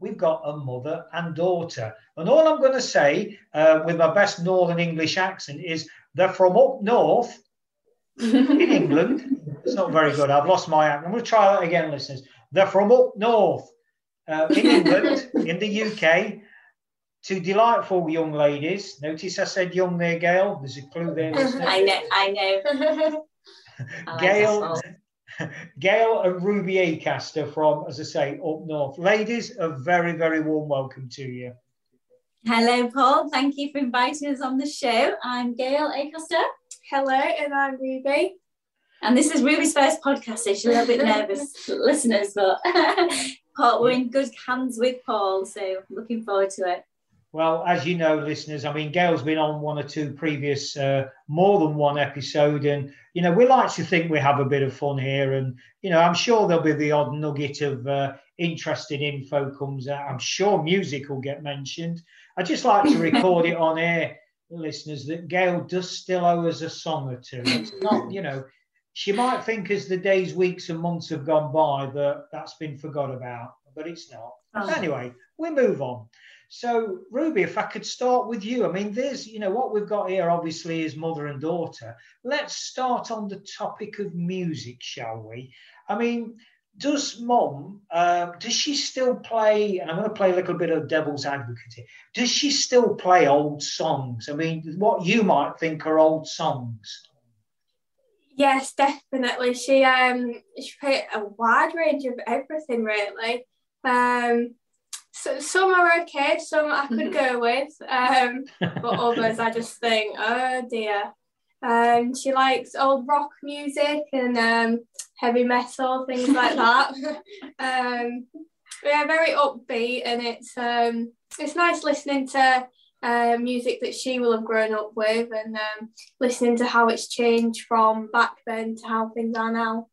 we've got a mother and daughter. And all I'm going to say uh, with my best Northern English accent is they're from up north in England. It's not very good. I've lost my accent. I'm going to try that again, listeners. They're from up north uh, in England, in the UK. Two delightful young ladies. Notice I said young there, Gail. There's a clue there. I know. I know. Gail, Gail and Ruby Acaster from, as I say, up north. Ladies, a very, very warm welcome to you. Hello, Paul. Thank you for inviting us on the show. I'm Gail Acaster. Hello, and I'm Ruby. And this is Ruby's first podcast, so she's a little bit nervous, listeners, but Paul, we're in good hands with Paul, so looking forward to it. Well, as you know, listeners, I mean, Gail's been on one or two previous, uh, more than one episode, and you know, we like to think we have a bit of fun here, and you know, I'm sure there'll be the odd nugget of uh, interesting info comes out. I'm sure music will get mentioned. I just like to record it on air, listeners, that Gail does still owe us a song or two. It's not, you know, she might think as the days, weeks, and months have gone by that that's been forgot about, but it's not. Oh. Anyway, we move on. So, Ruby, if I could start with you, I mean, there's, you know, what we've got here obviously is mother and daughter. Let's start on the topic of music, shall we? I mean, does mom, uh, does she still play? And I'm going to play a little bit of devil's advocate here. Does she still play old songs? I mean, what you might think are old songs. Yes, definitely. She um she played a wide range of everything really. Um, so, some are okay, some I could go with, um, but others I just think, oh dear. Um, she likes old rock music and um, heavy metal, things like that. um, yeah, very upbeat, and it's um, it's nice listening to uh, music that she will have grown up with, and um, listening to how it's changed from back then to how things are now.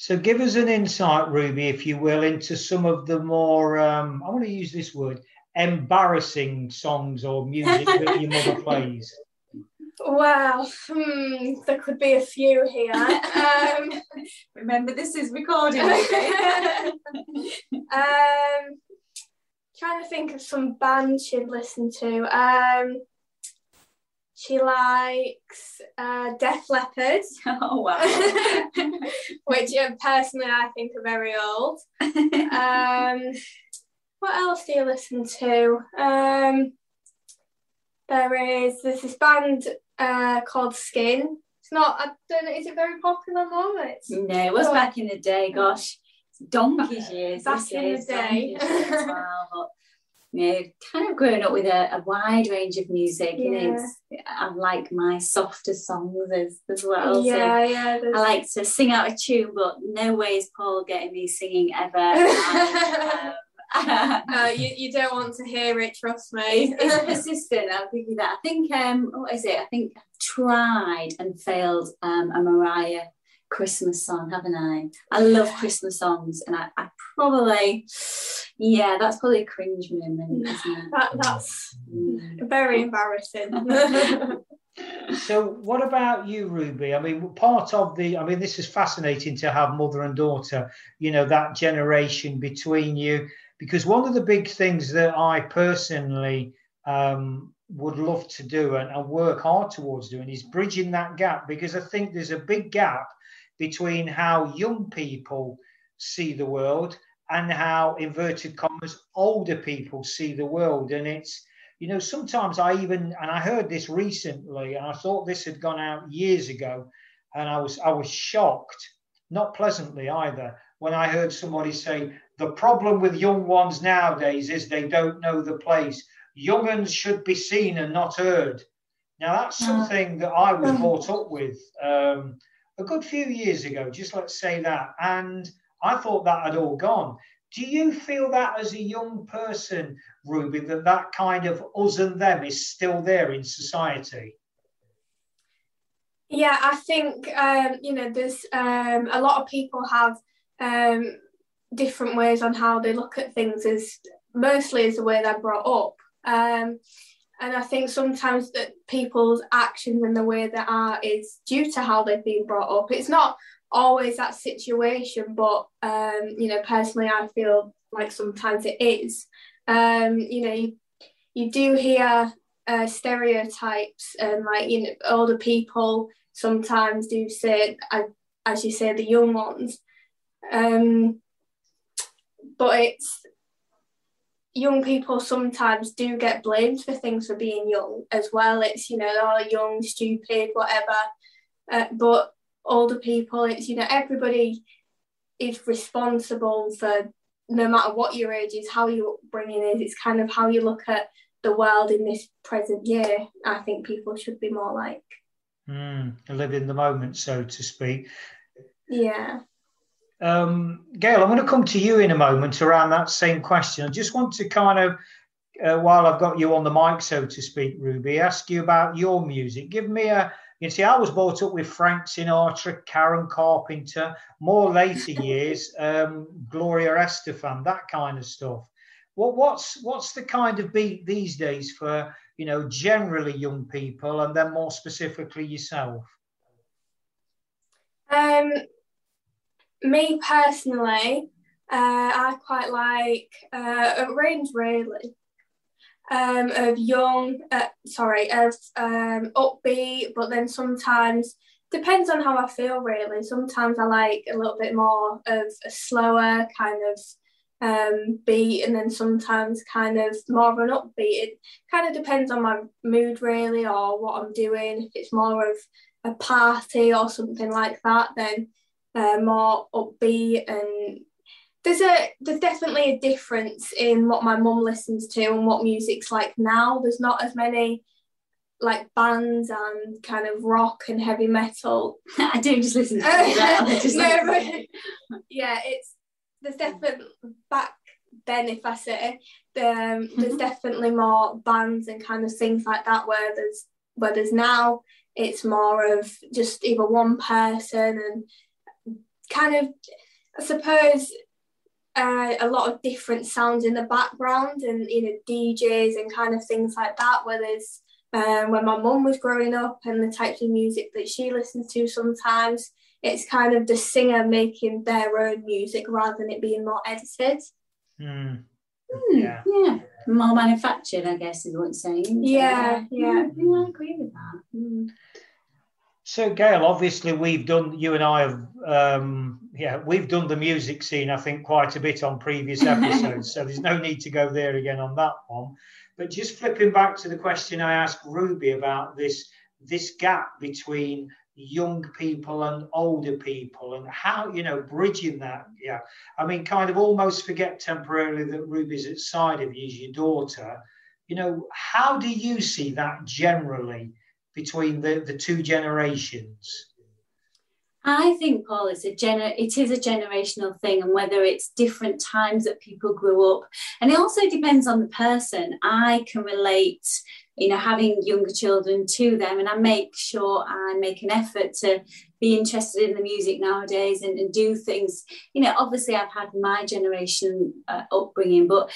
So give us an insight, Ruby, if you will, into some of the more, um, I want to use this word, embarrassing songs or music that your mother plays. Well, hmm, there could be a few here. Um, Remember, this is recording. um, trying to think of some bands she'd listen to. Um, she likes uh, Def Leppard. Oh wow! which uh, personally I think are very old. um, what else do you listen to? Um, there is there's this band uh, called Skin. It's not. I don't know. Is it very popular now? It's, no, it was oh. back in the day. Gosh, donkeys years. Back in the day. well, you know, kind of growing up with a, a wide range of music. Yeah. You know, I like my softer songs as, as well. Yeah, so yeah. I like to sing out a tune, but no way is Paul getting me singing ever. um, no, you, you don't want to hear it, trust me. it's, it's persistent, I'll give you that. I think, um, what is it? I think I've tried and failed um, a Mariah Christmas song, haven't I? I love Christmas songs, and I, I probably, yeah, that's probably a cringe moment, isn't it? That, that's mm. very embarrassing. so, what about you, Ruby? I mean, part of the, I mean, this is fascinating to have mother and daughter, you know, that generation between you, because one of the big things that I personally um, would love to do and, and work hard towards doing is bridging that gap because I think there's a big gap between how young people see the world and how inverted commas older people see the world. And it's you know sometimes i even and i heard this recently and i thought this had gone out years ago and i was i was shocked not pleasantly either when i heard somebody say the problem with young ones nowadays is they don't know the place. Young ones should be seen and not heard. Now that's something that i was brought up with um, a good few years ago, just let's say that. And I thought that had all gone. Do you feel that as a young person, Ruby, that that kind of us and them is still there in society? Yeah, I think um, you know there's um, a lot of people have um, different ways on how they look at things as mostly as the way they're brought up. And I think sometimes that people's actions and the way they are is due to how they've been brought up. It's not always that situation, but um, you know, personally, I feel like sometimes it is. Um, you know, you, you do hear uh, stereotypes, and like you know, older people sometimes do say, as you say, the young ones. Um, but it's young people sometimes do get blamed for things for being young as well. It's, you know, they're all young, stupid, whatever. Uh, but older people, it's, you know, everybody is responsible for no matter what your age is, how your upbringing is, it's kind of how you look at the world in this present year. I think people should be more like. Mm, live in the moment, so to speak. Yeah. Um, Gail, I'm going to come to you in a moment around that same question. I just want to kind of, uh, while I've got you on the mic, so to speak, Ruby, ask you about your music. Give me a, you see, I was brought up with Frank Sinatra, Karen Carpenter, more later years, um, Gloria Estefan, that kind of stuff. What, what's what's the kind of beat these days for you know generally young people, and then more specifically yourself? Um, me personally, uh, I quite like uh, a range really um, of young, uh, sorry, of um, upbeat, but then sometimes depends on how I feel really. Sometimes I like a little bit more of a slower kind of um, beat, and then sometimes kind of more of an upbeat. It kind of depends on my mood really, or what I'm doing. If it's more of a party or something like that, then uh, more upbeat and there's a there's definitely a difference in what my mum listens to and what music's like now. There's not as many like bands and kind of rock and heavy metal. I don't just listen to that. just no, but, yeah, it's there's definitely back then if I say um, mm-hmm. there's definitely more bands and kind of things like that where there's where there's now it's more of just either one person and kind of, I suppose, uh, a lot of different sounds in the background and you know DJs and kind of things like that. Where there's um, when my mum was growing up and the types of music that she listens to sometimes, it's kind of the singer making their own music rather than it being more edited. Mm. Mm, yeah. yeah. More manufactured, I guess, is what it's saying. Yeah, yeah. yeah. I agree with that. Mm. So, Gail, obviously, we've done, you and I have, um, yeah, we've done the music scene, I think, quite a bit on previous episodes. so, there's no need to go there again on that one. But just flipping back to the question I asked Ruby about this, this gap between young people and older people and how, you know, bridging that. Yeah. I mean, kind of almost forget temporarily that Ruby's at side of you, is your daughter. You know, how do you see that generally? Between the, the two generations? I think, Paul, it's a gener- it is a generational thing, and whether it's different times that people grew up, and it also depends on the person. I can relate, you know, having younger children to them, and I make sure I make an effort to be interested in the music nowadays and, and do things. You know, obviously, I've had my generation uh, upbringing, but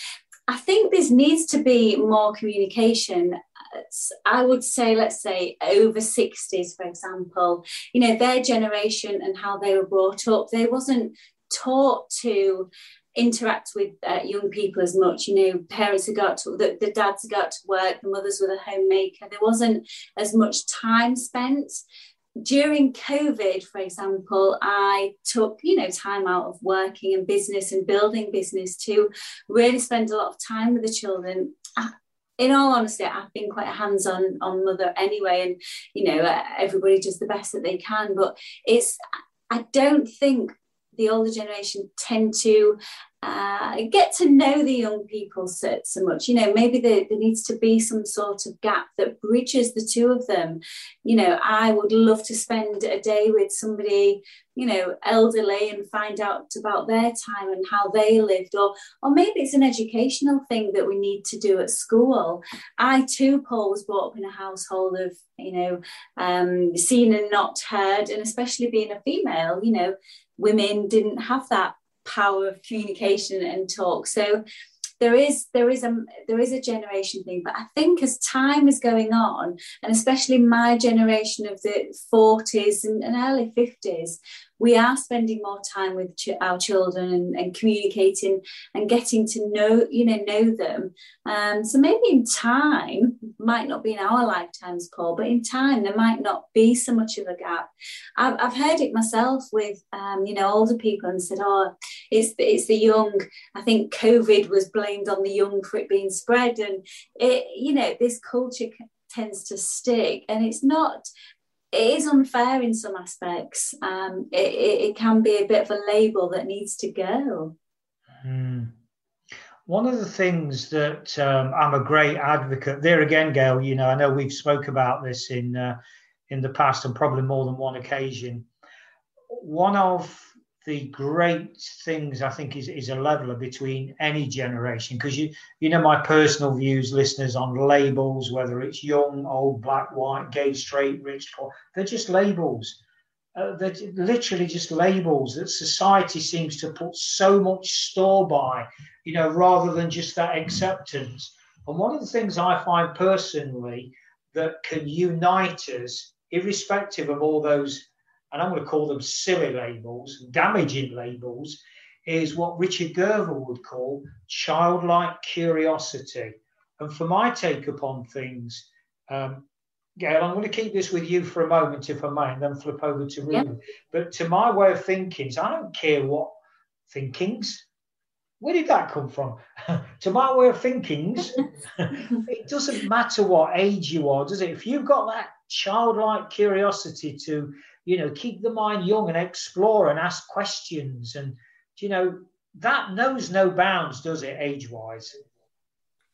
I think this needs to be more communication I would say, let's say over 60s, for example, you know, their generation and how they were brought up, they wasn't taught to interact with uh, young people as much. You know, parents who got to the, the dads got to work, the mothers were the homemaker. There wasn't as much time spent. During COVID, for example, I took, you know, time out of working and business and building business to really spend a lot of time with the children in all honesty, I've been quite a hands-on on mother anyway, and you know, uh, everybody does the best that they can. But it's, I don't think the older generation tend to uh, get to know the young people so, so much. You know, maybe there, there, needs to be some sort of gap that bridges the two of them. You know, I would love to spend a day with somebody, you know, elderly and find out about their time and how they lived, or or maybe it's an educational thing that we need to do at school. I too, Paul, was brought up in a household of, you know, um, seen and not heard, and especially being a female, you know, women didn't have that power of communication and talk. So there is there is a there is a generation thing, but I think as time is going on, and especially my generation of the 40s and, and early 50s, we are spending more time with ch- our children and, and, communicating and getting to know you know know them um, so maybe in time might not be in our lifetimes paul but in time there might not be so much of a gap i've, I've heard it myself with um, you know older people and said oh it's it's the young i think covid was blamed on the young for it being spread and it you know this culture tends to stick and it's not it is unfair in some aspects. Um, it, it, it, can be a bit of a label that needs to go. Mm. One of the things that um, I'm a great advocate there again, Gail. You know, I know we've spoke about this in uh, in the past and probably more than one occasion. One of the great things I think is, is a leveler between any generation because you you know my personal views, listeners, on labels, whether it's young, old, black, white, gay, straight, rich, poor, they're just labels. Uh, they're literally just labels that society seems to put so much store by, you know, rather than just that acceptance. And one of the things I find personally that can unite us, irrespective of all those and I'm going to call them silly labels, damaging labels, is what Richard Gerver would call childlike curiosity. And for my take upon things, um, Gail, I'm going to keep this with you for a moment, if I may, and then flip over to Ruben. Yep. But to my way of thinking, I don't care what thinkings. Where did that come from? to my way of thinkings, it doesn't matter what age you are, does it? If you've got that childlike curiosity to you know keep the mind young and explore and ask questions and you know that knows no bounds does it age wise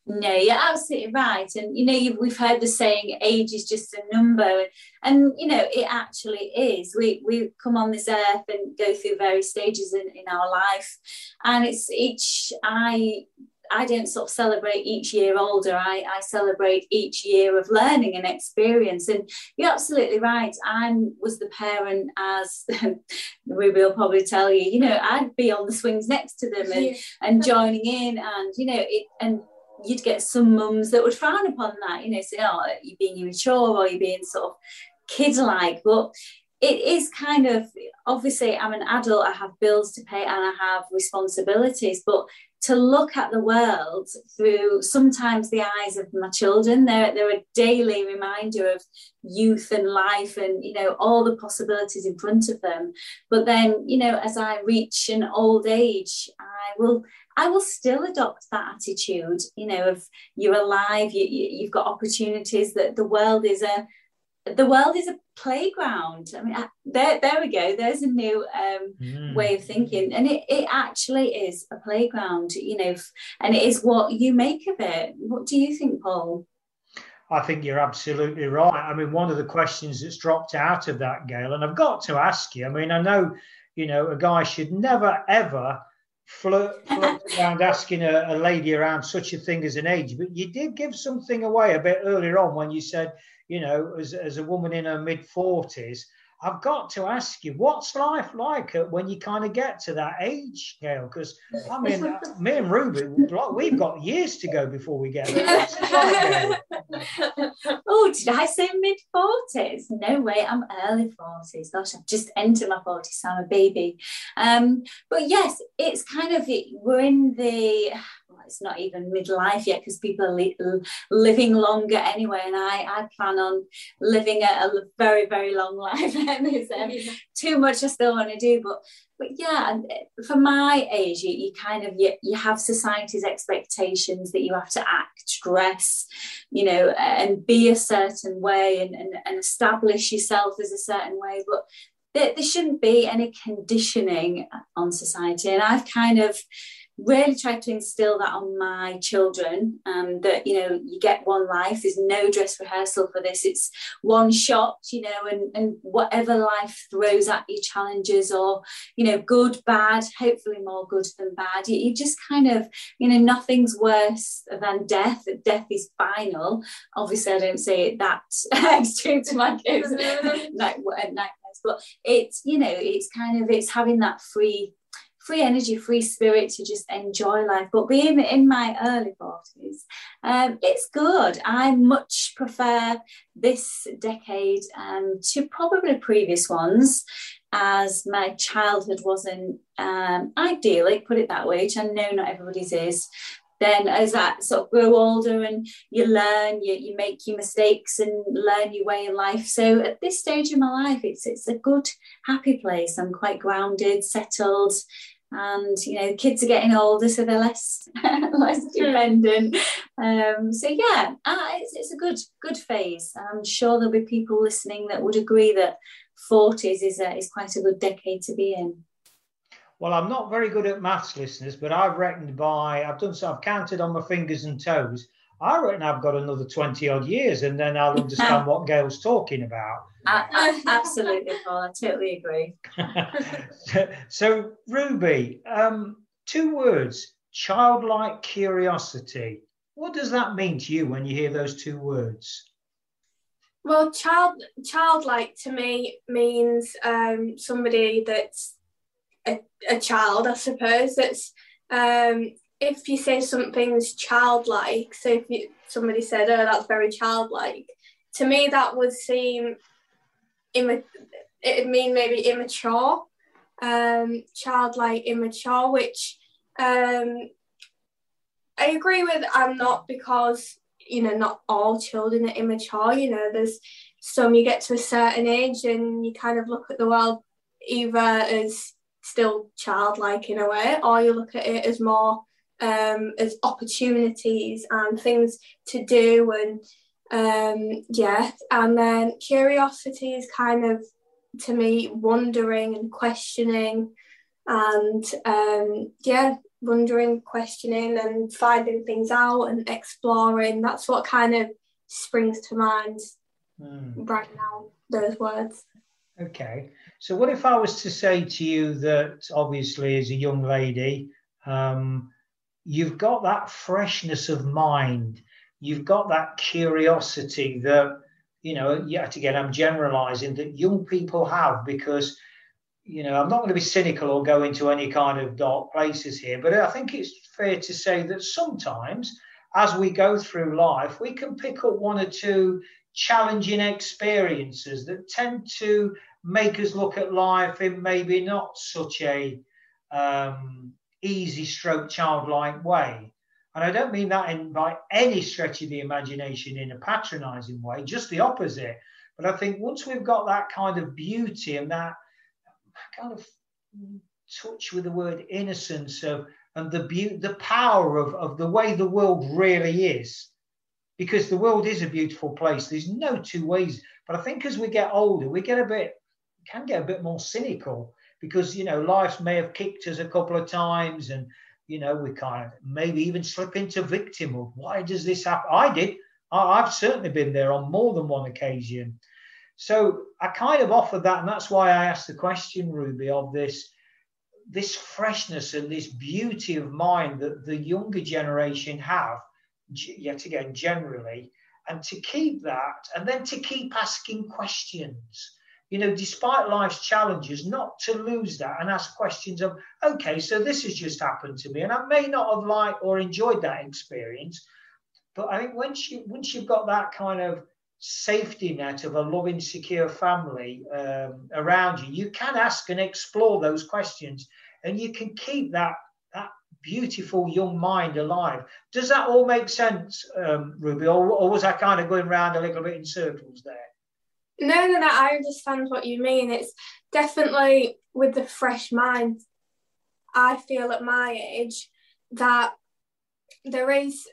no you're absolutely right and you know we've heard the saying age is just a number and you know it actually is we we come on this earth and go through various stages in, in our life and it's each i I don't sort of celebrate each year older. I, I celebrate each year of learning and experience. And you're absolutely right. I was the parent, as Ruby will probably tell you. You know, I'd be on the swings next to them and, and joining in, and you know, it and you'd get some mums that would frown upon that. You know, say, "Oh, you're being immature," or you're being sort of kid-like, but it is kind of obviously I'm an adult, I have bills to pay and I have responsibilities, but to look at the world through sometimes the eyes of my children. They're, they're a daily reminder of youth and life and, you know, all the possibilities in front of them. But then, you know, as I reach an old age, I will I will still adopt that attitude, you know, of you're alive, you, you, have got opportunities, that the world is a the world is a playground. I mean, there, there we go. There's a new um, mm. way of thinking, and it, it actually is a playground, you know, and it is what you make of it. What do you think, Paul? I think you're absolutely right. I mean, one of the questions that's dropped out of that, Gail, and I've got to ask you. I mean, I know, you know, a guy should never ever flirt, flirt around asking a, a lady around such a thing as an age, but you did give something away a bit earlier on when you said you know, as, as a woman in her mid 40s, I've got to ask you, what's life like when you kind of get to that age, Gail? Because I mean, me and Ruby, we've got years to go before we get there. oh, did I say mid forties? No way, I'm early forties. Gosh, I've just entered my forties, so I'm a baby. Um, but yes, it's kind of we're in the it's not even midlife yet because people are li- living longer anyway. And I, I plan on living a, a very, very long life. There's um, too much I still want to do. But but yeah, uh, for my age, you, you kind of you, you have society's expectations that you have to act, dress, you know, and be a certain way and, and, and establish yourself as a certain way. But there, there shouldn't be any conditioning on society. And I've kind of really tried to instill that on my children um, that you know you get one life there's no dress rehearsal for this it's one shot you know and, and whatever life throws at you challenges or you know good bad hopefully more good than bad you, you just kind of you know nothing's worse than death death is final. Obviously i don't say it that extreme to my kids night, nightmares but it's you know it's kind of it's having that free free energy, free spirit to just enjoy life. But being in my early 40s, um, it's good. I much prefer this decade um, to probably previous ones as my childhood wasn't um, idyllic, put it that way, which I know not everybody's is. Then, as I sort of grow older and you learn, you, you make your mistakes and learn your way in life. So, at this stage in my life, it's it's a good, happy place. I'm quite grounded, settled, and you know kids are getting older so they're less less dependent. Um, so yeah uh, it's, it's a good good phase. I'm sure there'll be people listening that would agree that 40s is a, is quite a good decade to be in. Well i'm not very good at maths listeners but i've reckoned by i've done so i've counted on my fingers and toes I reckon I've got another 20 odd years and then I'll understand what Gail's talking about. absolutely, Paul. I totally agree. so, so, Ruby, um, two words childlike curiosity. What does that mean to you when you hear those two words? Well, child childlike to me means um, somebody that's a, a child, I suppose. That's um, if you say something's childlike, so if you, somebody said, "Oh, that's very childlike," to me that would seem imma- it'd mean maybe immature, um, childlike, immature, which um, I agree with. I'm not because you know not all children are immature. You know, there's some you get to a certain age and you kind of look at the world either as still childlike in a way, or you look at it as more um, as opportunities and things to do and um, yeah. And then curiosity is kind of to me wondering and questioning and um, yeah wondering questioning and finding things out and exploring. That's what kind of springs to mind mm. right now those words. Okay. So what if i was to say to you that obviously as a young lady um, you've got that freshness of mind. You've got that curiosity that, you know, yet again, I'm generalizing that young people have because, you know, I'm not going to be cynical or go into any kind of dark places here, but I think it's fair to say that sometimes as we go through life, we can pick up one or two challenging experiences that tend to make us look at life in maybe not such a um, easy stroke childlike way. And I don't mean that in by any stretch of the imagination in a patronizing way, just the opposite. But I think once we've got that kind of beauty and that kind of touch with the word innocence of and the beauty, the power of, of the way the world really is, because the world is a beautiful place. There's no two ways. But I think as we get older, we get a bit can get a bit more cynical because you know life may have kicked us a couple of times and you know we kind of maybe even slip into victimhood why does this happen i did. I've certainly been there on more than one occasion. So i kind of offered that and that's why i asked the question ruby of this this freshness and this beauty of mind that the younger generation have yet again generally and to keep that and then to keep asking questions you know, despite life's challenges, not to lose that and ask questions of, okay, so this has just happened to me, and I may not have liked or enjoyed that experience, but I think once you once you've got that kind of safety net of a loving, secure family um, around you, you can ask and explore those questions, and you can keep that that beautiful young mind alive. Does that all make sense, um, Ruby, or, or was I kind of going around a little bit in circles there? No, no, no. I understand what you mean. It's definitely with the fresh mind. I feel at my age that there is,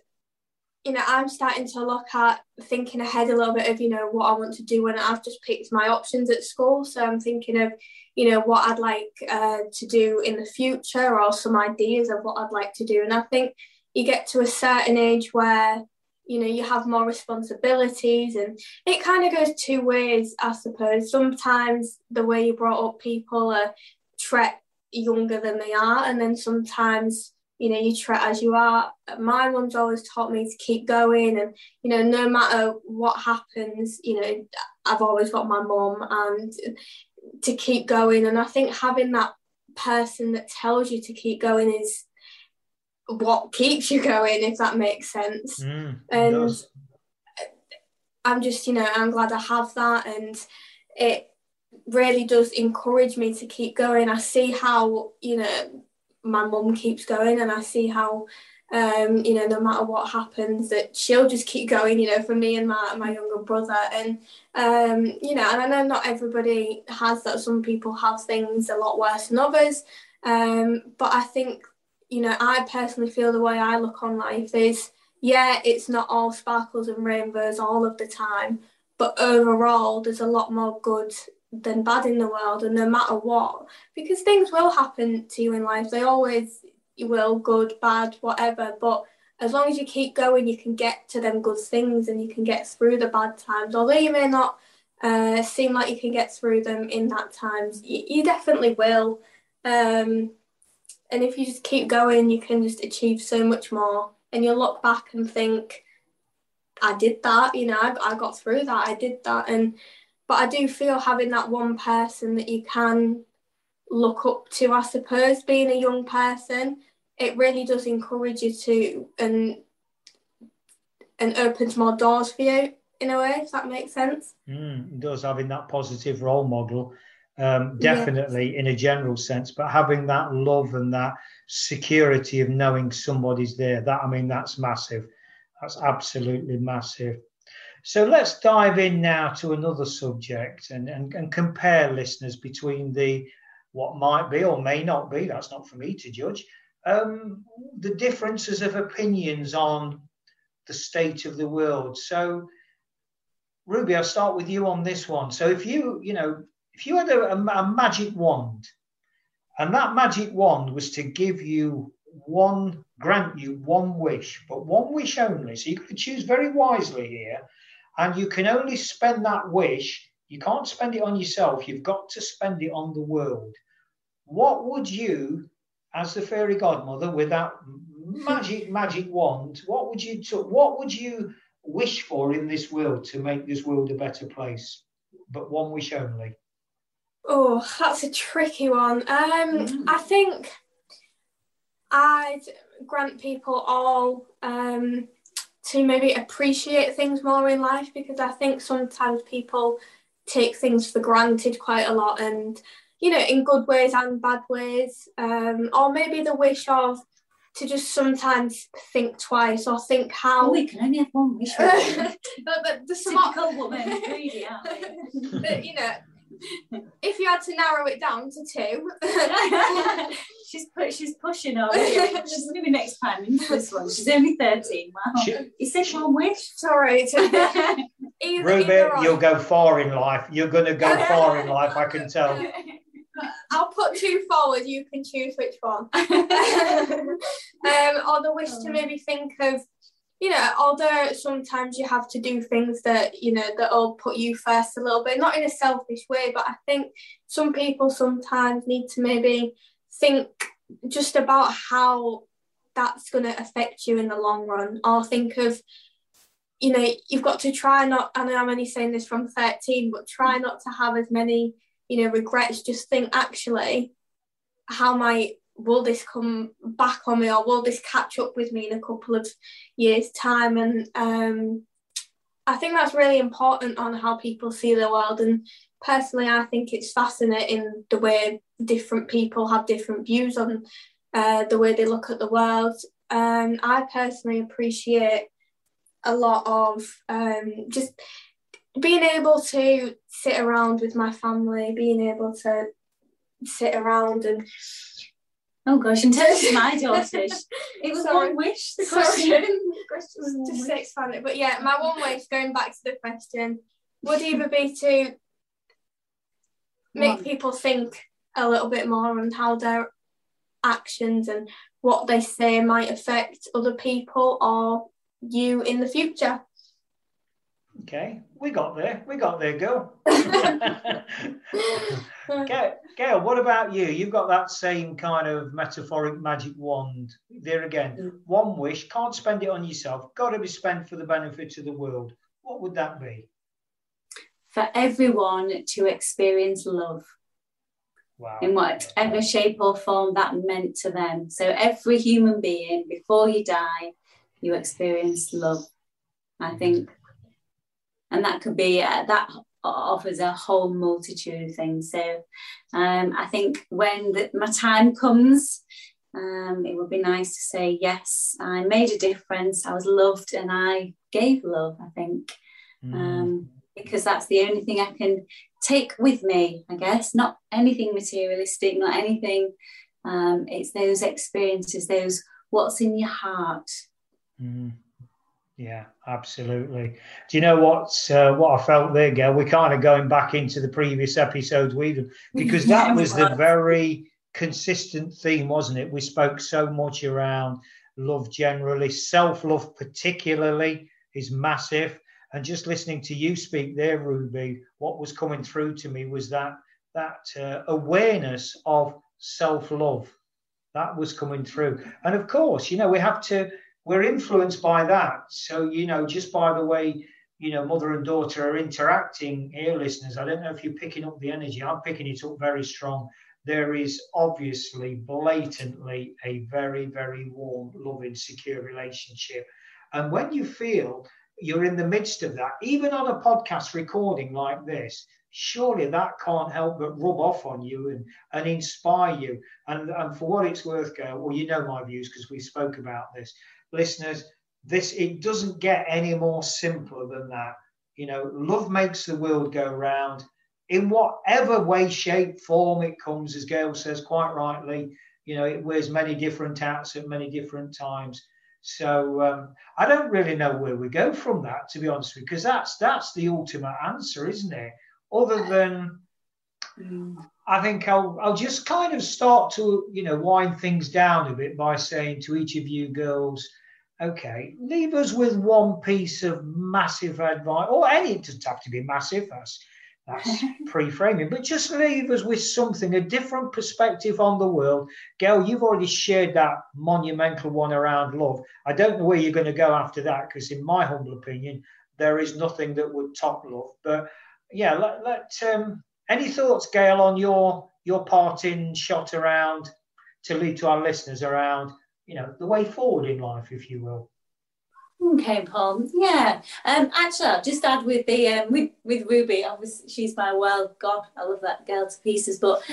you know, I'm starting to look at thinking ahead a little bit of, you know, what I want to do when I've just picked my options at school. So I'm thinking of, you know, what I'd like uh, to do in the future or some ideas of what I'd like to do. And I think you get to a certain age where, you know, you have more responsibilities and it kind of goes two ways, I suppose. Sometimes the way you brought up people are treat younger than they are. And then sometimes you know, you try as you are. My mum's always taught me to keep going, and you know, no matter what happens, you know, I've always got my mum and to keep going. And I think having that person that tells you to keep going is what keeps you going, if that makes sense. Mm, and. I'm just, you know, I'm glad I have that, and it really does encourage me to keep going. I see how, you know, my mum keeps going and I see how um, you know, no matter what happens, that she'll just keep going, you know, for me and my, my younger brother. And, um, you know, and I know not everybody has that. Some people have things a lot worse than others. Um, but I think, you know, I personally feel the way I look on life is, yeah, it's not all sparkles and rainbows all of the time. But overall, there's a lot more good than bad in the world and no matter what because things will happen to you in life they always will good bad whatever but as long as you keep going you can get to them good things and you can get through the bad times although you may not uh, seem like you can get through them in that times you, you definitely will um, and if you just keep going you can just achieve so much more. And you'll look back and think i did that you know I, got through that i did that. And but I do feel having that one person that you can look up to, I suppose, being a young person, it really does encourage you to and and opens more doors for you in a way, if that makes sense. Mm, it does having that positive role model, um, definitely yes. in a general sense, but having that love and that security of knowing somebody's there, that I mean, that's massive. That's absolutely massive. So let's dive in now to another subject and, and, and compare listeners between the what might be or may not be, that's not for me to judge, um, the differences of opinions on the state of the world. So, Ruby, I'll start with you on this one. So, if you, you know, if you had a, a, a magic wand, and that magic wand was to give you one, grant you one wish, but one wish only. So you could choose very wisely here and you can only spend that wish. You can't spend it on yourself. You've got to spend it on the world. What would you, as the fairy godmother, with that magic magic wand, what would you what would you wish for in this world to make this world a better place? But one wish only. Oh, that's a tricky one. Um, mm. I think I'd grant people all um, to maybe appreciate things more in life because I think sometimes people take things for granted quite a lot and you know in good ways and bad ways um, or maybe the wish of to just sometimes think twice or think how oh, we can only have one wish but, but the smart woman greedy but, you know if you had to narrow it down to two, she's put, she's pushing on. She's going to be next time into this one. She's only thirteen. Wow, she, you said one wish. Sorry, either, Ruby, either you'll go far in life. You're going to go far in life. I can tell. I'll put two forward. You can choose which one. um, or the wish to maybe think of you know, although sometimes you have to do things that, you know, that'll put you first a little bit, not in a selfish way, but I think some people sometimes need to maybe think just about how that's going to affect you in the long run, or think of, you know, you've got to try not, I know I'm only saying this from 13, but try not to have as many, you know, regrets. Just think, actually, how might will this come back on me or will this catch up with me in a couple of years time? And um, i think that's really important on how people see the world. And personally i think it's fascinating the way different people have different views on uh, the way they look at the world. Um, i personally appreciate a lot of um, just being able to sit around with my family being able to sit around and Oh gosh, in terms of my daughters, it was Sorry. one wish. The question, the question was just to expand it, but yeah, my one wish. Going back to the question, would either be to make people think a little bit more on how their actions and what they say might affect other people or you in the future. Okay, we got there. We got there, girl. Gail, what about you? You've got that same kind of metaphoric magic wand. There again, mm. one wish, can't spend it on yourself, got to be spent for the benefit of the world. What would that be? For everyone to experience love. Wow. In whatever shape or form that meant to them. So every human being, before you die, you experience love. I think and that could be uh, that offers a whole multitude of things. So um, I think when the, my time comes, um, it would be nice to say, yes, I made a difference. I was loved and I gave love, I think, mm. um, because that's the only thing I can take with me, I guess. Not anything materialistic, not anything. Um, it's those experiences, those what's in your heart. Mm. Yeah, absolutely. Do you know what's uh, what I felt there, Gail? We're kind of going back into the previous episodes with them because that was the very consistent theme, wasn't it? We spoke so much around love generally, self love particularly is massive. And just listening to you speak there, Ruby, what was coming through to me was that that uh, awareness of self love that was coming through. And of course, you know, we have to we're influenced by that. So, you know, just by the way, you know, mother and daughter are interacting here, listeners, I don't know if you're picking up the energy. I'm picking it up very strong. There is obviously blatantly a very, very warm, loving, secure relationship. And when you feel you're in the midst of that, even on a podcast recording like this, surely that can't help but rub off on you and, and inspire you. And, and for what it's worth, Gail, well, you know my views because we spoke about this listeners, this it doesn't get any more simpler than that. You know, love makes the world go round. In whatever way, shape, form it comes, as Gail says quite rightly, you know, it wears many different hats at many different times. So um, I don't really know where we go from that, to be honest, because that's that's the ultimate answer, isn't it? Other than I think I'll I'll just kind of start to you know wind things down a bit by saying to each of you girls, okay, leave us with one piece of massive advice, or any it doesn't have to be massive. That's that's pre-framing, but just leave us with something, a different perspective on the world. Gail, you've already shared that monumental one around love. I don't know where you're going to go after that, because in my humble opinion, there is nothing that would top love. But yeah, let, let um, any thoughts, Gail, on your your parting shot around to lead to our listeners around, you know, the way forward in life, if you will? Okay, Paul. Yeah. Um, actually, I'll just add with the um, with with Ruby. Obviously, she's my world. God, I love that girl to pieces. But.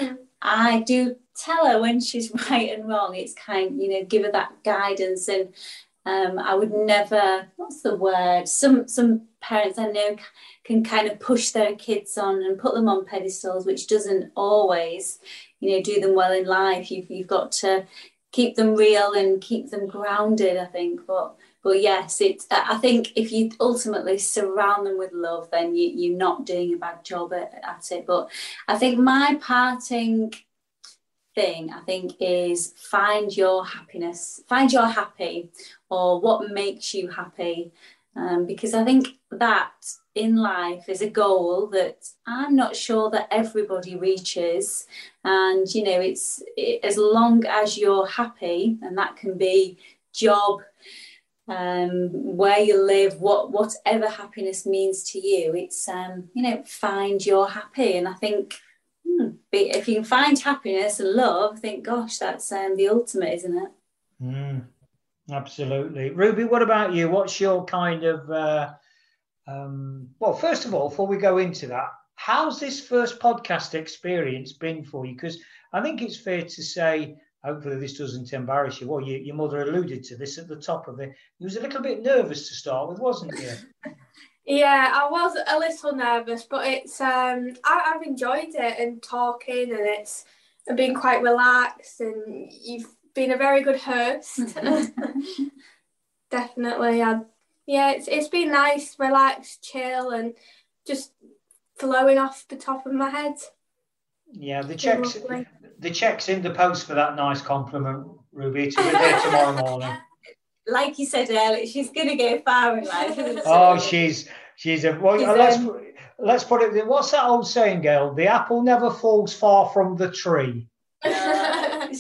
I do tell her when she's right and wrong. It's kind, you know, give her that guidance. And um, I would never. What's the word? Some some parents I know can kind of push their kids on and put them on pedestals, which doesn't always, you know, do them well in life. You've, you've got to keep them real and keep them grounded, I think. But but yes, it. I think if you ultimately surround them with love, then you, you're not doing a bad job at, at it. But I think my parting thing I think is find your happiness, find your happy, or what makes you happy, um, because I think that in life is a goal that I'm not sure that everybody reaches. And, you know, it's it, as long as you're happy, and that can be job, um, where you live, what whatever happiness means to you, it's, um, you know, find you're happy. And I think if you can find happiness and love, I think, gosh, that's um, the ultimate, isn't it? Mm, absolutely. Ruby, what about you? What's your kind of. Uh um, well, first of all, before we go into that, how's this first podcast experience been for you? Because I think it's fair to say, hopefully this doesn't embarrass you. Well, you, your mother alluded to this at the top of it. You was a little bit nervous to start with, wasn't you? yeah, I was a little nervous, but it's um, I, have enjoyed it and talking, and it's have been quite relaxed, and you've been a very good host. Definitely, I, yeah, it's it's been nice, relaxed, chill, and just flowing off the top of my head. Yeah, the checks the checks in the post for that nice compliment, Ruby. To be there tomorrow morning. Like you said earlier, she's going to go far in life. oh, she's she's a well. She's, let's um, let's put it. What's that old saying, girl? The apple never falls far from the tree.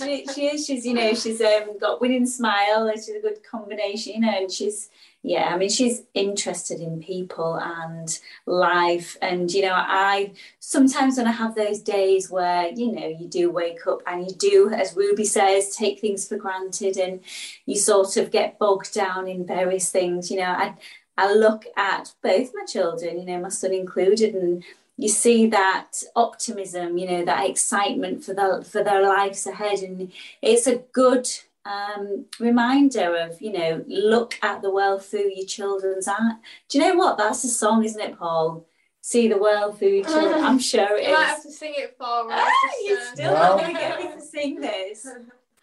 She, she is. She's you know she's um, got winning smile. She's a good combination, you know, and she's yeah, I mean, she's interested in people and life. And, you know, I sometimes when I have those days where, you know, you do wake up and you do, as Ruby says, take things for granted and you sort of get bogged down in various things, you know, I, I look at both my children, you know, my son included, and you see that optimism, you know, that excitement for the for their lives ahead. And it's a good um, reminder of, you know, look at the world through your children's eyes. Do you know what? That's a song, isn't it, Paul? See the world through your children. I'm sure it you is. might have to sing it for me. You're still well, not going to get me to sing this.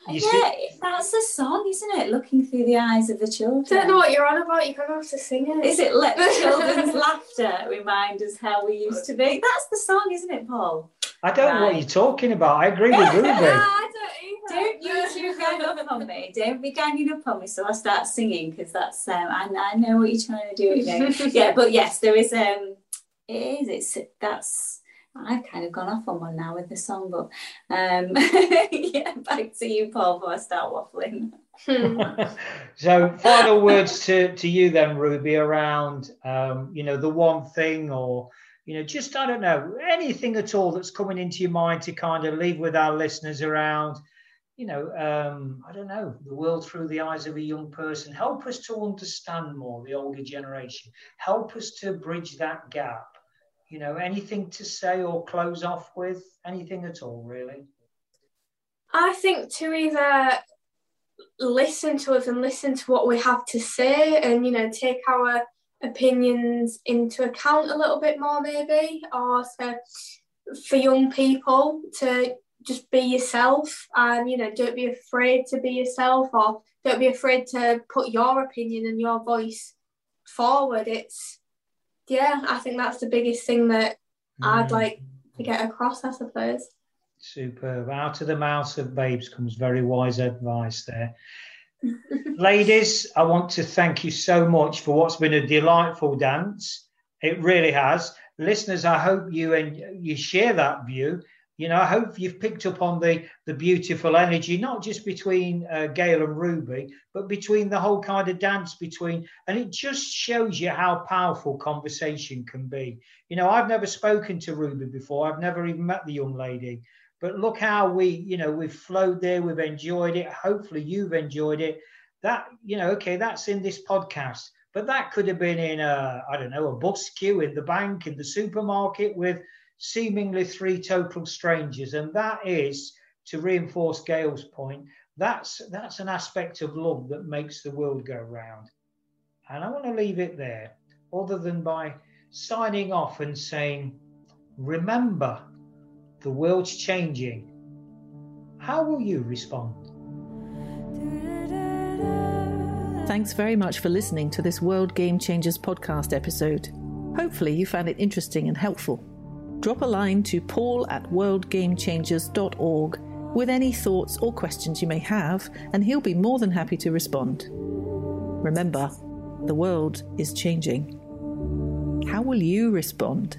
You yeah, see, that's the song, isn't it? Looking through the eyes of the children. I don't know what you're on about. You're going to have to sing it. Is it let the children's laughter remind us how we used to be? That's the song, isn't it, Paul? I don't right. know what you're talking about. I agree with Ruby. don't you two gang up on me. Don't be ganging up on me. So I start singing because that's um, I, I know what you're trying to do. You know? yeah, but yes, there is um, it is. It's that's. I've kind of gone off on one now with the song, but um, yeah, back to you, Paul, before I start waffling. so, final words to, to you then, Ruby, around um, you know the one thing or you know just I don't know anything at all that's coming into your mind to kind of leave with our listeners around you know, um, I don't know, the world through the eyes of a young person. Help us to understand more the older generation. Help us to bridge that gap. You know, anything to say or close off with? Anything at all, really? I think to either listen to us and listen to what we have to say and, you know, take our opinions into account a little bit more, maybe, or to, for young people to just be yourself and you know don't be afraid to be yourself or don't be afraid to put your opinion and your voice forward it's yeah i think that's the biggest thing that mm. i'd like to get across i suppose. Superb. Out of the mouths of babes comes very wise advice there. Ladies i want to thank you so much for what's been a delightful dance. It really has. Listeners i hope you and you share that view you know, I hope you've picked up on the the beautiful energy, not just between uh, Gail and Ruby, but between the whole kind of dance between, and it just shows you how powerful conversation can be. You know, I've never spoken to Ruby before. I've never even met the young lady, but look how we, you know, we've flowed there. We've enjoyed it. Hopefully, you've enjoyed it. That, you know, okay, that's in this podcast, but that could have been in a, I don't know, a bus queue in the bank, in the supermarket with seemingly three total strangers. And that is, to reinforce Gail's point, that's, that's an aspect of love that makes the world go round. And I want to leave it there, other than by signing off and saying, remember, the world's changing. How will you respond? Thanks very much for listening to this World Game Changers podcast episode. Hopefully, you found it interesting and helpful drop a line to paul at worldgamechangers.org with any thoughts or questions you may have, and he'll be more than happy to respond. Remember, the world is changing. How will you respond?